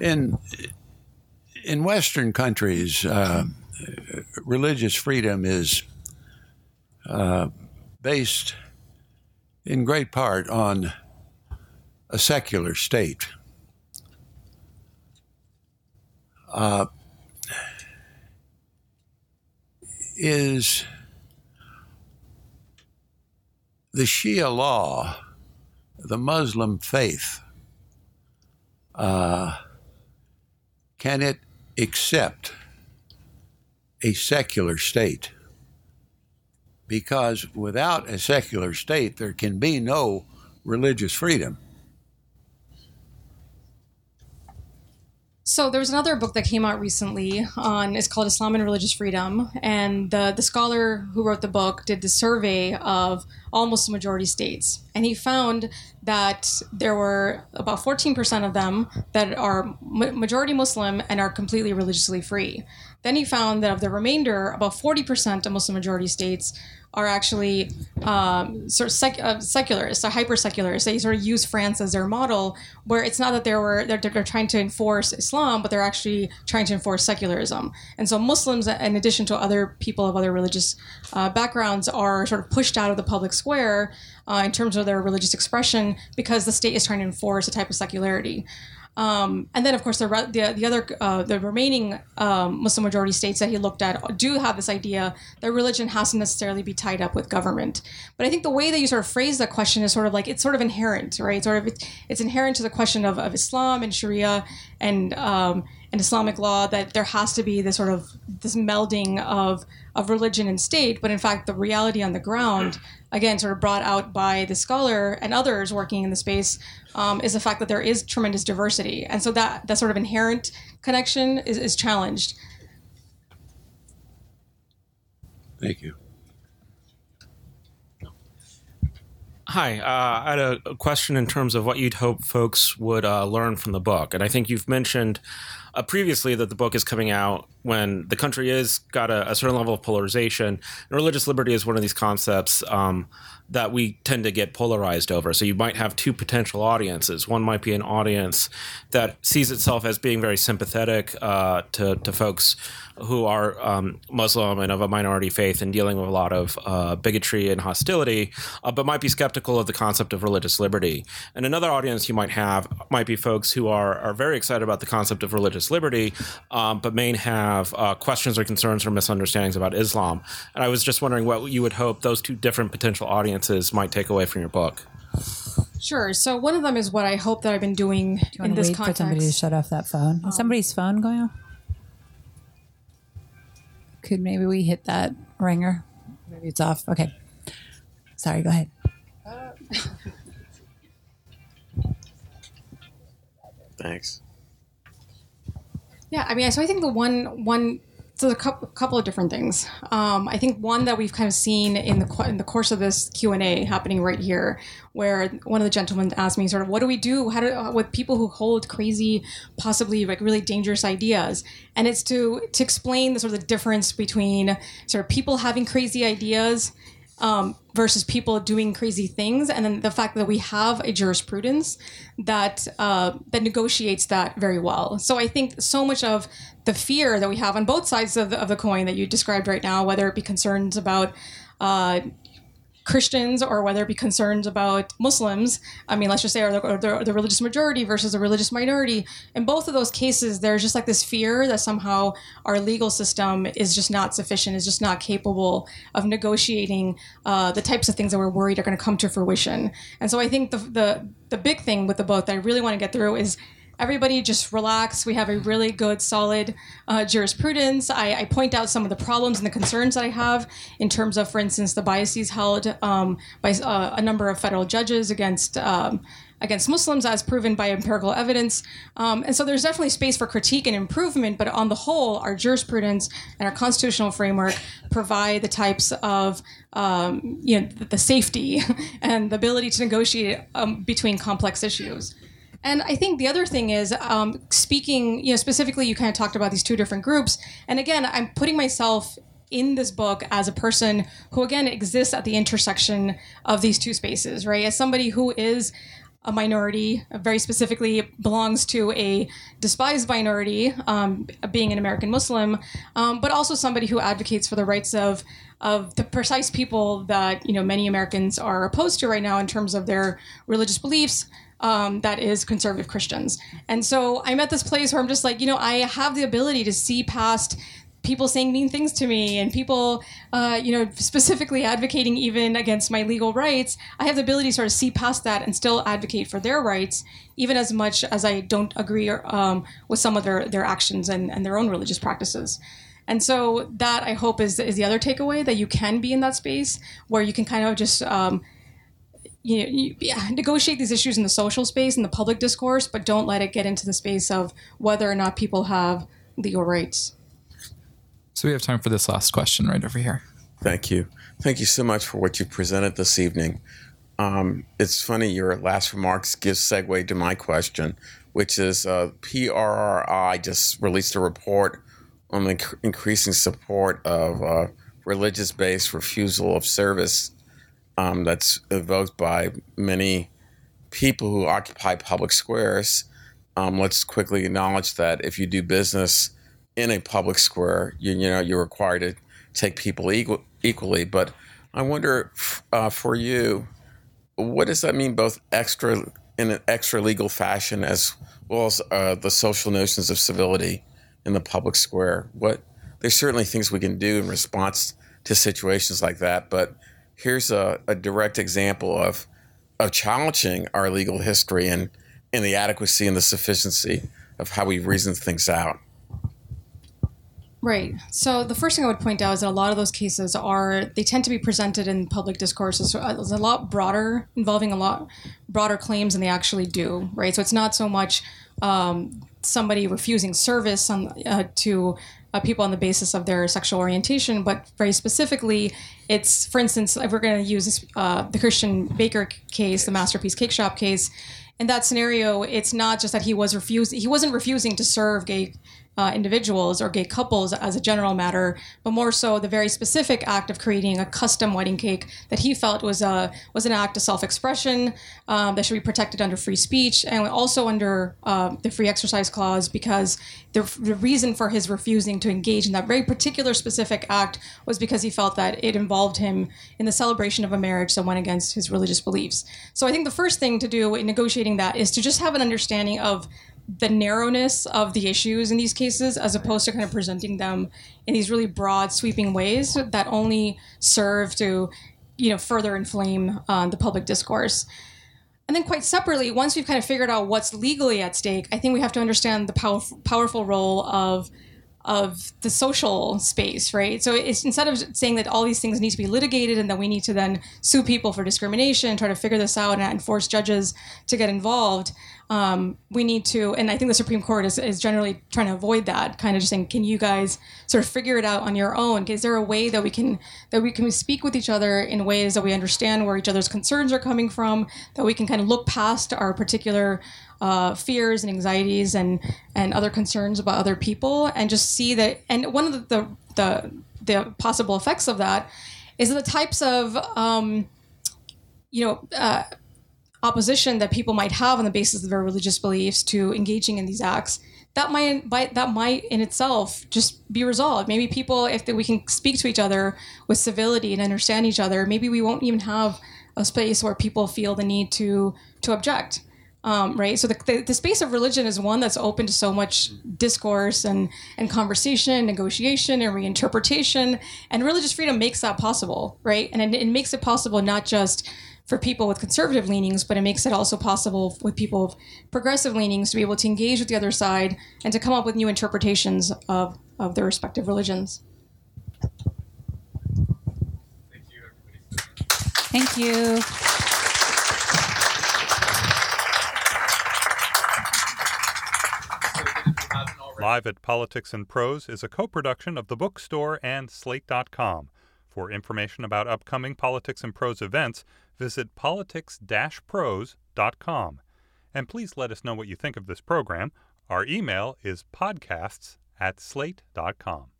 in in Western countries, uh, religious freedom is uh, based in great part on a secular state. Uh, is the Sharia law, the Muslim faith, uh, can it accept a secular state? Because without a secular state, there can be no religious freedom. So there was another book that came out recently on it's called Islam and Religious Freedom, and the the scholar who wrote the book did the survey of almost Muslim majority states, and he found that there were about 14% of them that are majority Muslim and are completely religiously free. Then he found that of the remainder, about 40% of Muslim majority states are actually um, sort of sec- uh, secularists, or hyper secularists. They sort of use France as their model, where it's not that they were they're, they're trying to enforce Islam, but they're actually trying to enforce secularism. And so Muslims, in addition to other people of other religious uh, backgrounds, are sort of pushed out of the public square uh, in terms of their religious expression because the state is trying to enforce a type of secularity. Um, and then, of course, the the, the other uh, the remaining um, Muslim majority states that he looked at do have this idea that religion has to necessarily be tied up with government. But I think the way that you sort of phrase that question is sort of like it's sort of inherent, right? Sort of it's inherent to the question of, of Islam and Sharia and um, and Islamic law that there has to be this sort of this melding of of religion and state, but in fact, the reality on the ground, again, sort of brought out by the scholar and others working in the space, um, is the fact that there is tremendous diversity, and so that that sort of inherent connection is, is challenged. Thank you. Hi, uh, I had a question in terms of what you'd hope folks would uh, learn from the book, and I think you've mentioned uh, previously that the book is coming out when the country is got a, a, certain level of polarization. And religious liberty is one of these concepts um, that we tend to get polarized over. So you might have two potential audiences. One might be an audience that sees itself as being very sympathetic uh, to, to folks who are um, Muslim and of a minority faith and dealing with a lot of uh, bigotry and hostility, uh, but might be skeptical of the concept of religious liberty. And another audience you might have might be folks who are, are very excited about the concept of religious liberty, um, but may have uh, questions or concerns or misunderstandings about Islam. And I was just wondering what you would hope those two different potential audiences might take away from your book. Sure. So one of them is what I hope that I've been doing Do you in this wait context. for somebody to shut off that phone? Is somebody's phone going off? Could maybe we hit that ringer? Maybe it's off. Okay. Sorry. Go ahead. Thanks. Yeah, I mean, so I think the one one so a couple, a couple of different things. Um, I think one that we've kind of seen in the in the course of this Q and A happening right here, where one of the gentlemen asked me, sort of, what do we do how do, uh, with people who hold crazy, possibly like really dangerous ideas? And it's to to explain the sort of the difference between sort of people having crazy ideas um, versus people doing crazy things, and then the fact that we have a jurisprudence that uh, that negotiates that very well. So I think so much of the fear that we have on both sides of the, of the coin that you described right now, whether it be concerns about uh, Christians or whether it be concerns about Muslims. I mean, let's just say, are the, the, the, religious majority versus the religious minority. In both of those cases, there's just like this fear that somehow our legal system is just not sufficient, is just not capable of negotiating uh, the types of things that we're worried are going to come to fruition. And so I think the, the, the big thing with the book that I really want to get through is everybody just relax. We have a really good, solid uh, jurisprudence. I, I, point out some of the problems and the concerns that I have in terms of, for instance, the biases held um, by uh, a number of federal judges against. Um, against Muslims, as proven by empirical evidence. Um, and so there's definitely space for critique and improvement, but on the whole, our jurisprudence and our constitutional framework provide the types of, um, you know, the safety and the ability to negotiate um, between complex issues. And I think the other thing is um, speaking, you know, specifically, you kind of talked about these two different groups. And again, I'm putting myself in this book as a person who, again, exists at the intersection of these two spaces, right? As somebody who is a minority, very specifically belongs to a despised minority, um, being an American Muslim, um, but also somebody who advocates for the rights of of the precise people that you know many Americans are opposed to right now in terms of their religious beliefs, um, that is conservative Christians. And so I'm at this place where I'm just like, you know, I have the ability to see past people saying mean things to me and people, uh, you know, specifically advocating even against my legal rights. I have the ability to sort of see past that and still advocate for their rights, even as much as I don't agree um, with some of their, their actions and, and their own religious practices. And so that I hope is, is the other takeaway that you can be in that space where you can kind of just um, you know, you, yeah, negotiate these issues in the social space and the public discourse, but don't let it get into the space of whether or not people have legal rights. So we have time for this last question right over here. Thank you. Thank you so much for what you presented this evening. Um, it's funny, your last remarks give segue to my question, which is uh, PRRI just released a report on the inc- increasing support of uh, religious based refusal of service um, that's evoked by many people who occupy public squares. Um, let's quickly acknowledge that if you do business in a public square, you, you know you're required to take people equal, equally. But I wonder uh, for you, what does that mean, both extra in an extra legal fashion as well as uh, the social notions of civility in the public square? What there's certainly things we can do in response to situations like that, but here's a, a direct example of of challenging our legal history and and the adequacy and the sufficiency of how we reason things out. Right. So the first thing I would point out is that a lot of those cases are they tend to be presented in public discourse as, as a lot broader, involving a lot broader claims than they actually do. Right. So it's not so much um, somebody refusing service on, uh, to uh, people on the basis of their sexual orientation, but very specifically, it's for instance, if we're going to use uh, the Christian Baker case, the Masterpiece Cake Shop case. In that scenario, it's not just that he was refusing; he wasn't refusing to serve gay uh, individuals or gay couples as a general matter, but more so the very specific act of creating a custom wedding cake that he felt was a was an act of self-expression um, that should be protected under free speech and also under uh, the free exercise clause because the, the reason for his refusing to engage in that very particular specific act was because he felt that it involved him in the celebration of a marriage that went against his religious beliefs. So I think the first thing to do in negotiating that is to just have an understanding of the narrowness of the issues in these cases as opposed to kind of presenting them in these really broad sweeping ways that only serve to you know further inflame uh, the public discourse. And then quite separately once we've kind of figured out what's legally at stake i think we have to understand the pow- powerful role of of the social space, right? So it's instead of saying that all these things need to be litigated and that we need to then sue people for discrimination, try to figure this out and force judges to get involved, um, we need to, and I think the Supreme Court is, is generally trying to avoid that, kind of just saying, can you guys sort of figure it out on your own? Is there a way that we can that we can speak with each other in ways that we understand where each other's concerns are coming from, that we can kind of look past our particular uh, fears and anxieties and and other concerns about other people, and just see that. And one of the the, the, the possible effects of that is the types of um, you know uh, opposition that people might have on the basis of their religious beliefs to engaging in these acts that might, might that might in itself just be resolved maybe people if we can speak to each other with civility and understand each other maybe we won't even have a space where people feel the need to to object um, right so the, the, the, space of religion is one that's open to so much discourse and and conversation negotiation and reinterpretation and religious freedom makes that possible right and it, it makes it possible not just for people with conservative leanings, but it makes it also possible with people with progressive leanings to be able to engage with the other side and to come up with new interpretations of, of their respective religions. Thank you. Everybody. Thank you. Live at Politics and Prose is a co production of the bookstore and Slate.com. For information about upcoming Politics and Prose events, visit politics-prose.com. And please let us know what you think of this program. Our email is podcasts at slate.com.